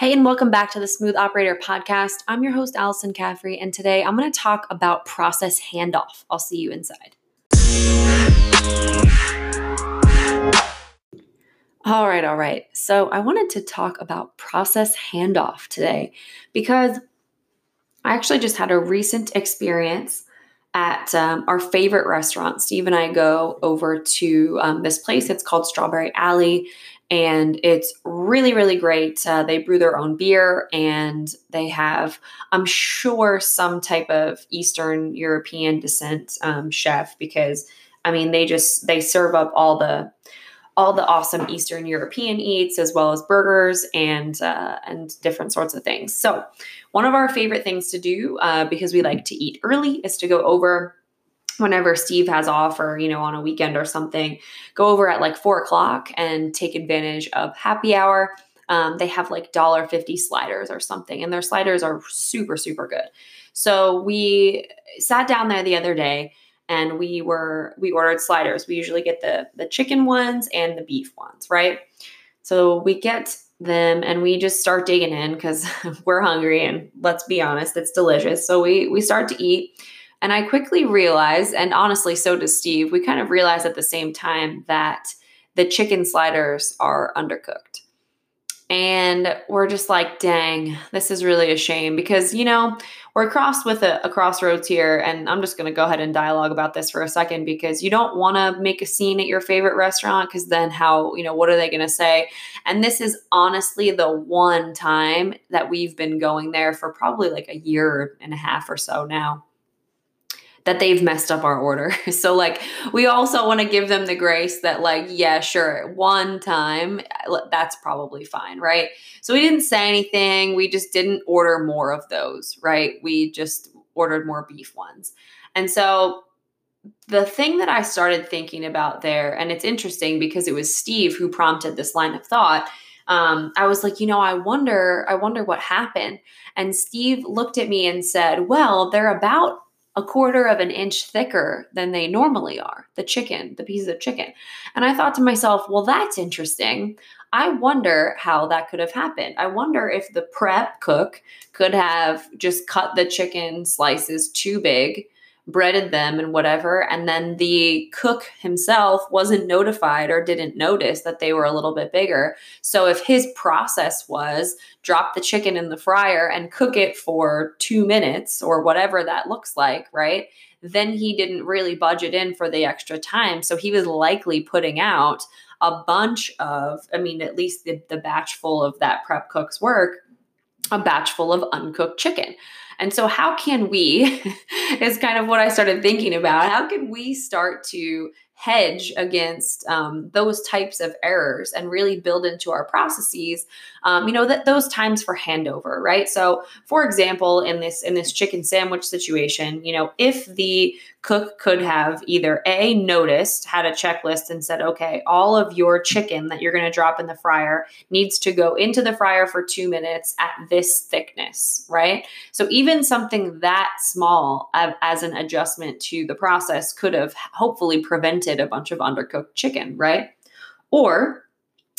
Hey, and welcome back to the Smooth Operator Podcast. I'm your host, Allison Caffrey, and today I'm going to talk about process handoff. I'll see you inside. All right, all right. So I wanted to talk about process handoff today because I actually just had a recent experience at um, our favorite restaurant. Steve and I go over to um, this place. It's called Strawberry Alley, and it's really really great uh, they brew their own beer and they have i'm sure some type of eastern european descent um, chef because i mean they just they serve up all the all the awesome eastern european eats as well as burgers and uh, and different sorts of things so one of our favorite things to do uh, because we like to eat early is to go over whenever Steve has off or, you know, on a weekend or something, go over at like four o'clock and take advantage of happy hour. Um, they have like dollar fifty sliders or something, and their sliders are super, super good. So we sat down there the other day and we were we ordered sliders. We usually get the the chicken ones and the beef ones, right? So we get them and we just start digging in because we're hungry and let's be honest, it's delicious. So we we start to eat and I quickly realized, and honestly, so does Steve, we kind of realized at the same time that the chicken sliders are undercooked. And we're just like, dang, this is really a shame because, you know, we're crossed with a, a crossroads here. And I'm just going to go ahead and dialogue about this for a second because you don't want to make a scene at your favorite restaurant because then how, you know, what are they going to say? And this is honestly the one time that we've been going there for probably like a year and a half or so now that they've messed up our order. So like we also want to give them the grace that like yeah, sure, one time that's probably fine, right? So we didn't say anything. We just didn't order more of those, right? We just ordered more beef ones. And so the thing that I started thinking about there and it's interesting because it was Steve who prompted this line of thought um, I was like, you know, I wonder, I wonder what happened. And Steve looked at me and said, well, they're about a quarter of an inch thicker than they normally are, the chicken, the pieces of chicken. And I thought to myself, well, that's interesting. I wonder how that could have happened. I wonder if the prep cook could have just cut the chicken slices too big breaded them and whatever. And then the cook himself wasn't notified or didn't notice that they were a little bit bigger. So if his process was drop the chicken in the fryer and cook it for two minutes or whatever that looks like, right? Then he didn't really budget in for the extra time. So he was likely putting out a bunch of, I mean, at least the, the batch full of that prep cook's work, a batch full of uncooked chicken. And so, how can we, is kind of what I started thinking about. How can we start to hedge against um, those types of errors and really build into our processes um, you know that those times for handover right? So for example in this in this chicken sandwich situation you know if the cook could have either a noticed had a checklist and said okay all of your chicken that you're going to drop in the fryer needs to go into the fryer for two minutes at this thickness right? So even something that small as an adjustment to the process could have hopefully prevented a bunch of undercooked chicken right or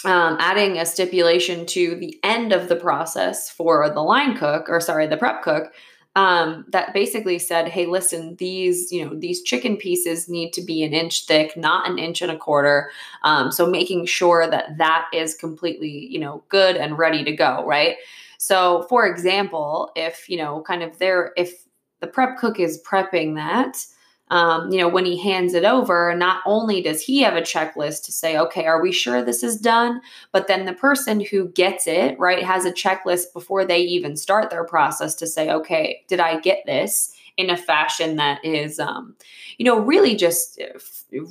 um, adding a stipulation to the end of the process for the line cook or sorry the prep cook um, that basically said, "Hey, listen, these you know these chicken pieces need to be an inch thick, not an inch and a quarter." Um, so making sure that that is completely you know good and ready to go, right? So, for example, if you know, kind of there, if the prep cook is prepping that, um, you know, when he hands it over, not only does he have a checklist to say, okay, are we sure this is done? But then the person who gets it, right, has a checklist before they even start their process to say, okay, did I get this? In a fashion that is, um, you know, really just uh,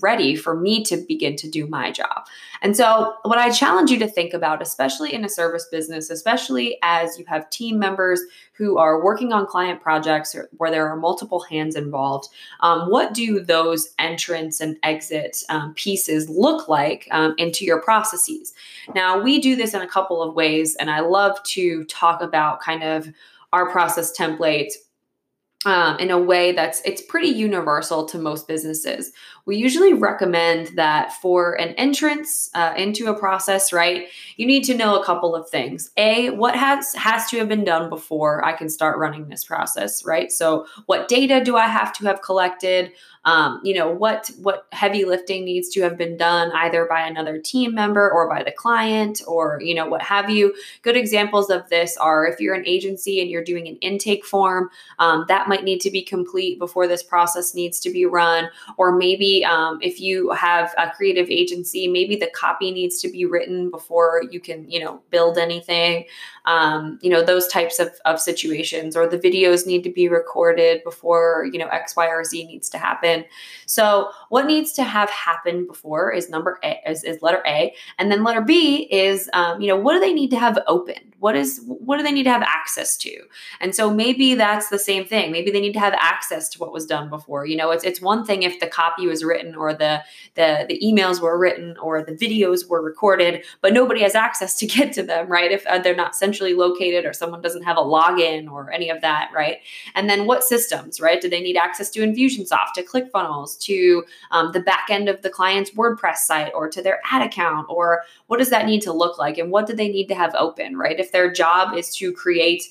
ready for me to begin to do my job. And so, what I challenge you to think about, especially in a service business, especially as you have team members who are working on client projects where there are multiple hands involved, um, what do those entrance and exit um, pieces look like um, into your processes? Now, we do this in a couple of ways, and I love to talk about kind of our process template um, in a way that's it's pretty universal to most businesses we usually recommend that for an entrance uh, into a process right you need to know a couple of things. A what has has to have been done before i can start running this process right? So what data do i have to have collected? Um, you know what what heavy lifting needs to have been done either by another team member or by the client or you know what have you. Good examples of this are if you're an agency and you're doing an intake form um, that might need to be complete before this process needs to be run or maybe um, if you have a creative agency maybe the copy needs to be written before you can you know build anything. Um, you know those types of, of situations or the videos need to be recorded before you know x y or z needs to happen. So what needs to have happened before is number a is, is letter a. And then letter b is um, you know what do they need to have open what is what do they need to have access to and so maybe that's the same thing maybe they need to have access to what was done before you know it's it's one thing if the copy was written or the the the emails were written or the videos were recorded but nobody has access to get to them right if uh, they're not centrally located or someone doesn't have a login or any of that, right? And then what systems, right? Do they need access to Infusionsoft, to ClickFunnels, to um, the back end of the client's WordPress site, or to their ad account? Or what does that need to look like? And what do they need to have open, right? Their job is to create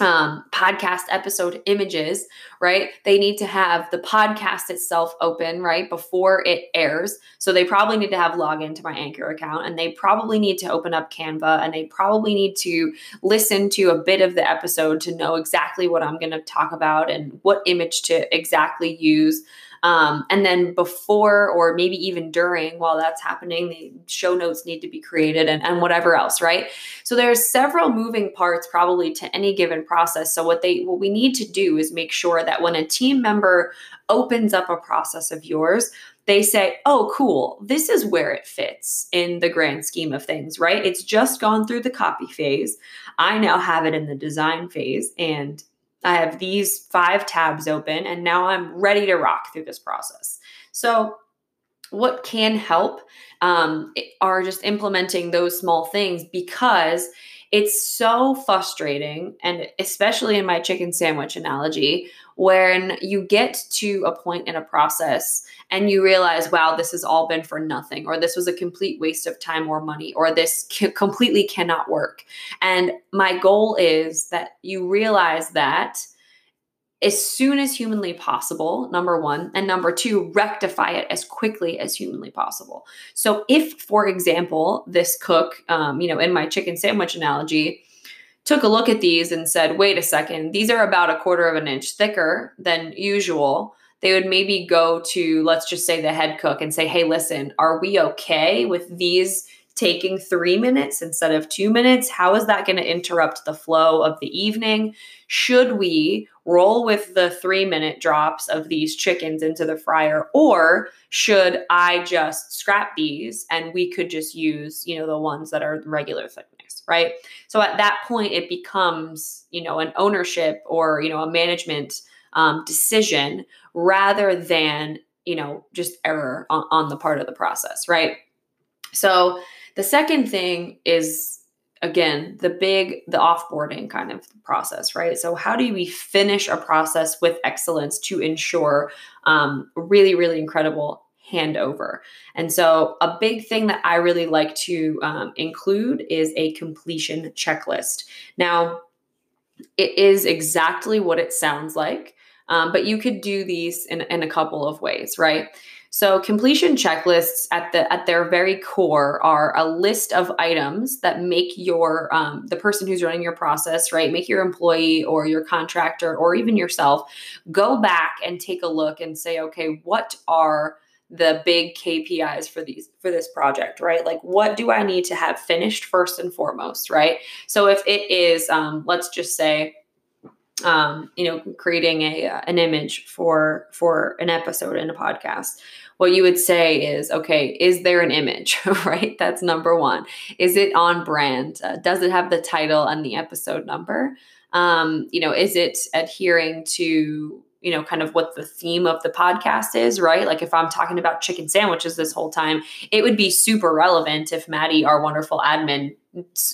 um, podcast episode images, right? They need to have the podcast itself open, right, before it airs. So they probably need to have login to my Anchor account and they probably need to open up Canva and they probably need to listen to a bit of the episode to know exactly what I'm going to talk about and what image to exactly use. Um, and then before or maybe even during while that's happening, the show notes need to be created and, and whatever else, right? So there's several moving parts probably to any given process. So what they what we need to do is make sure that when a team member opens up a process of yours, they say, oh, cool, this is where it fits in the grand scheme of things, right? It's just gone through the copy phase. I now have it in the design phase. And I have these five tabs open, and now I'm ready to rock through this process. So, what can help um, are just implementing those small things because it's so frustrating, and especially in my chicken sandwich analogy, when you get to a point in a process and you realize, wow, this has all been for nothing, or this was a complete waste of time or money, or this c- completely cannot work. And my goal is that you realize that as soon as humanly possible, number one, and number two, rectify it as quickly as humanly possible. So, if, for example, this cook, um, you know, in my chicken sandwich analogy, took a look at these and said, wait a second, these are about a quarter of an inch thicker than usual. They would maybe go to, let's just say, the head cook and say, hey, listen, are we okay with these taking three minutes instead of two minutes? How is that going to interrupt the flow of the evening? Should we roll with the three minute drops of these chickens into the fryer, or should I just scrap these and we could just use, you know, the ones that are regular thickness, right? So at that point, it becomes, you know, an ownership or, you know, a management um, decision rather than, you know, just error on, on the part of the process, right? So the second thing is again the big the offboarding kind of process right? So how do we finish a process with excellence to ensure um, really really incredible handover? And so a big thing that i really like to um, include is a completion checklist. Now it is exactly what it sounds like um, but you could do these in, in a couple of ways right so completion checklists at the at their very core are a list of items that make your um, the person who's running your process right, make your employee or your contractor or even yourself go back and take a look and say, okay, what are the big KPIs for these for this project, right? Like what do I need to have finished first and foremost, right? So if it is, um, let's just say um, you know, creating a uh, an image for for an episode in a podcast what you would say is okay is there an image right? That's number one. Is it on brand? Uh, does it have the title and the episode number? Um, you know is it adhering to you know kind of what the theme of the podcast is right? Like if i'm talking about chicken sandwiches this whole time it would be super relevant if maddie our wonderful admin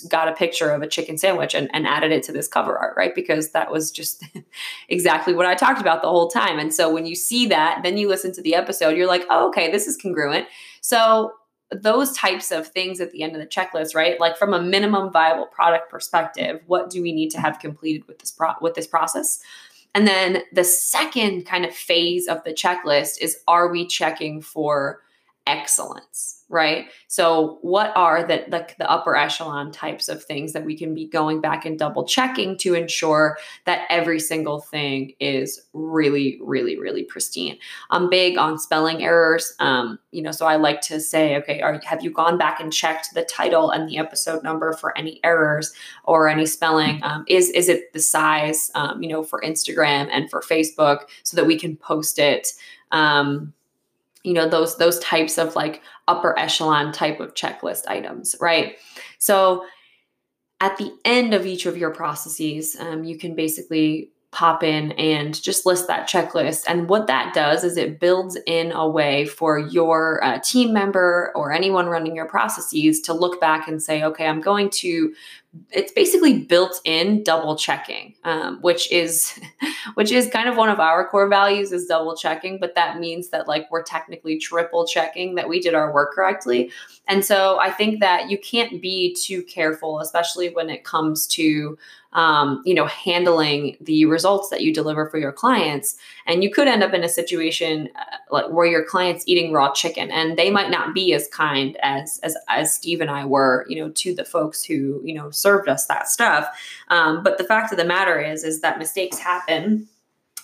got a picture of a chicken sandwich and, and added it to this cover art, right? Because that was just exactly what I talked about the whole time. And so when you see that, then you listen to the episode, you're like, oh, okay, this is congruent. So those types of things at the end of the checklist, right? Like from a minimum viable product perspective, what do we need to have completed with this pro- with this process? And then the second kind of phase of the checklist is are we checking for excellence? Right? So, what are the, the, the upper echelon types of things that we can be going back and double checking to ensure that every single thing is really, really, really pristine? I'm big on spelling errors. Um, you know, so I like to say, okay, are, have you gone back and checked the title and the episode number for any errors or any spelling? Um, is is it the size? Um, you know, for Instagram and for Facebook, so that we can post it. Um, you know those those types of like upper echelon type of checklist items right so at the end of each of your processes um, you can basically pop in and just list that checklist. And what that does is it builds in a way for your uh, team member or anyone running your processes to look back and say, okay, I'm going to. It's basically built in double checking, um, which is which is kind of one of our core values is double checking. But that means that like we're technically triple checking that we did our work correctly. And so I think that you can't be too careful, especially when it comes to um, you know, handling the results that you deliver for your clients. And you could end up in a situation uh, like where your client's eating raw chicken, and they might not be as kind as as as Steve and I were, you know, to the folks who you know served us that stuff. Um, but the fact of the matter is, is that mistakes happen,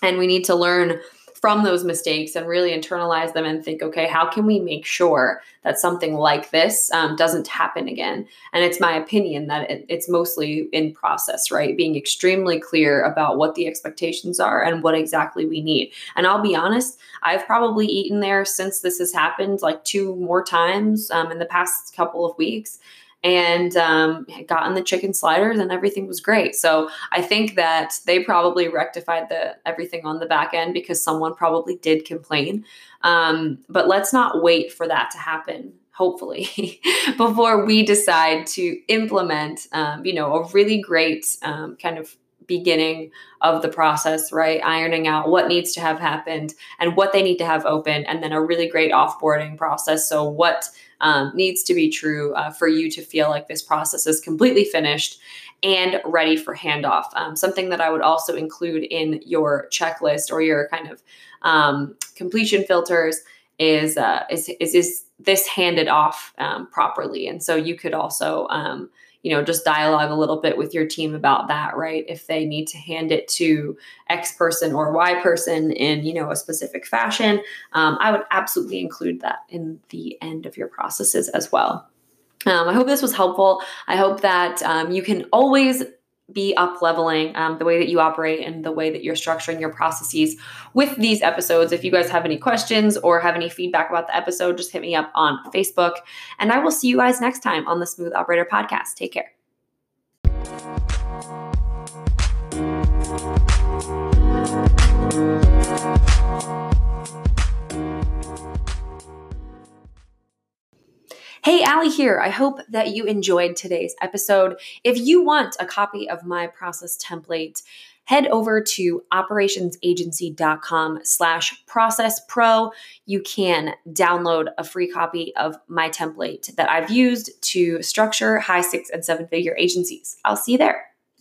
and we need to learn from those mistakes and really internalize them and think, okay, how can we make sure that something like this um, doesn't happen again? And it's my opinion that it, it's mostly in process, right? Being extremely clear about what the expectations are and what exactly we need. And I'll be honest, I've probably eaten there since this has happened like two more times um, in the past couple of weeks and um, gotten the chicken sliders and everything was great. So I think that they probably rectified the everything on the back end because someone probably did complain. Um, but let's not wait for that to happen. Hopefully, before we decide to implement, um, you know, a really great um, kind of beginning of the process, right? Ironing out what needs to have happened and what they need to have open, and then a really great offboarding process. So, what um, needs to be true uh, for you to feel like this process is completely finished and ready for handoff. Um, something that I would also include in your checklist or your kind of um, completion filters is, uh, is, is is this handed off um, properly, and so you could also um, you know just dialogue a little bit with your team about that right if they need to hand it to x person or y person in you know a specific fashion um, i would absolutely include that in the end of your processes as well um, I hope this was helpful. I hope that um, you can always be up leveling um, the way that you operate and the way that you're structuring your processes with these episodes. If you guys have any questions or have any feedback about the episode, just hit me up on Facebook. And I will see you guys next time on the Smooth Operator Podcast. Take care. Hey, Allie here. I hope that you enjoyed today's episode. If you want a copy of my process template, head over to operationsagency.com slash process pro. You can download a free copy of my template that I've used to structure high six and seven figure agencies. I'll see you there.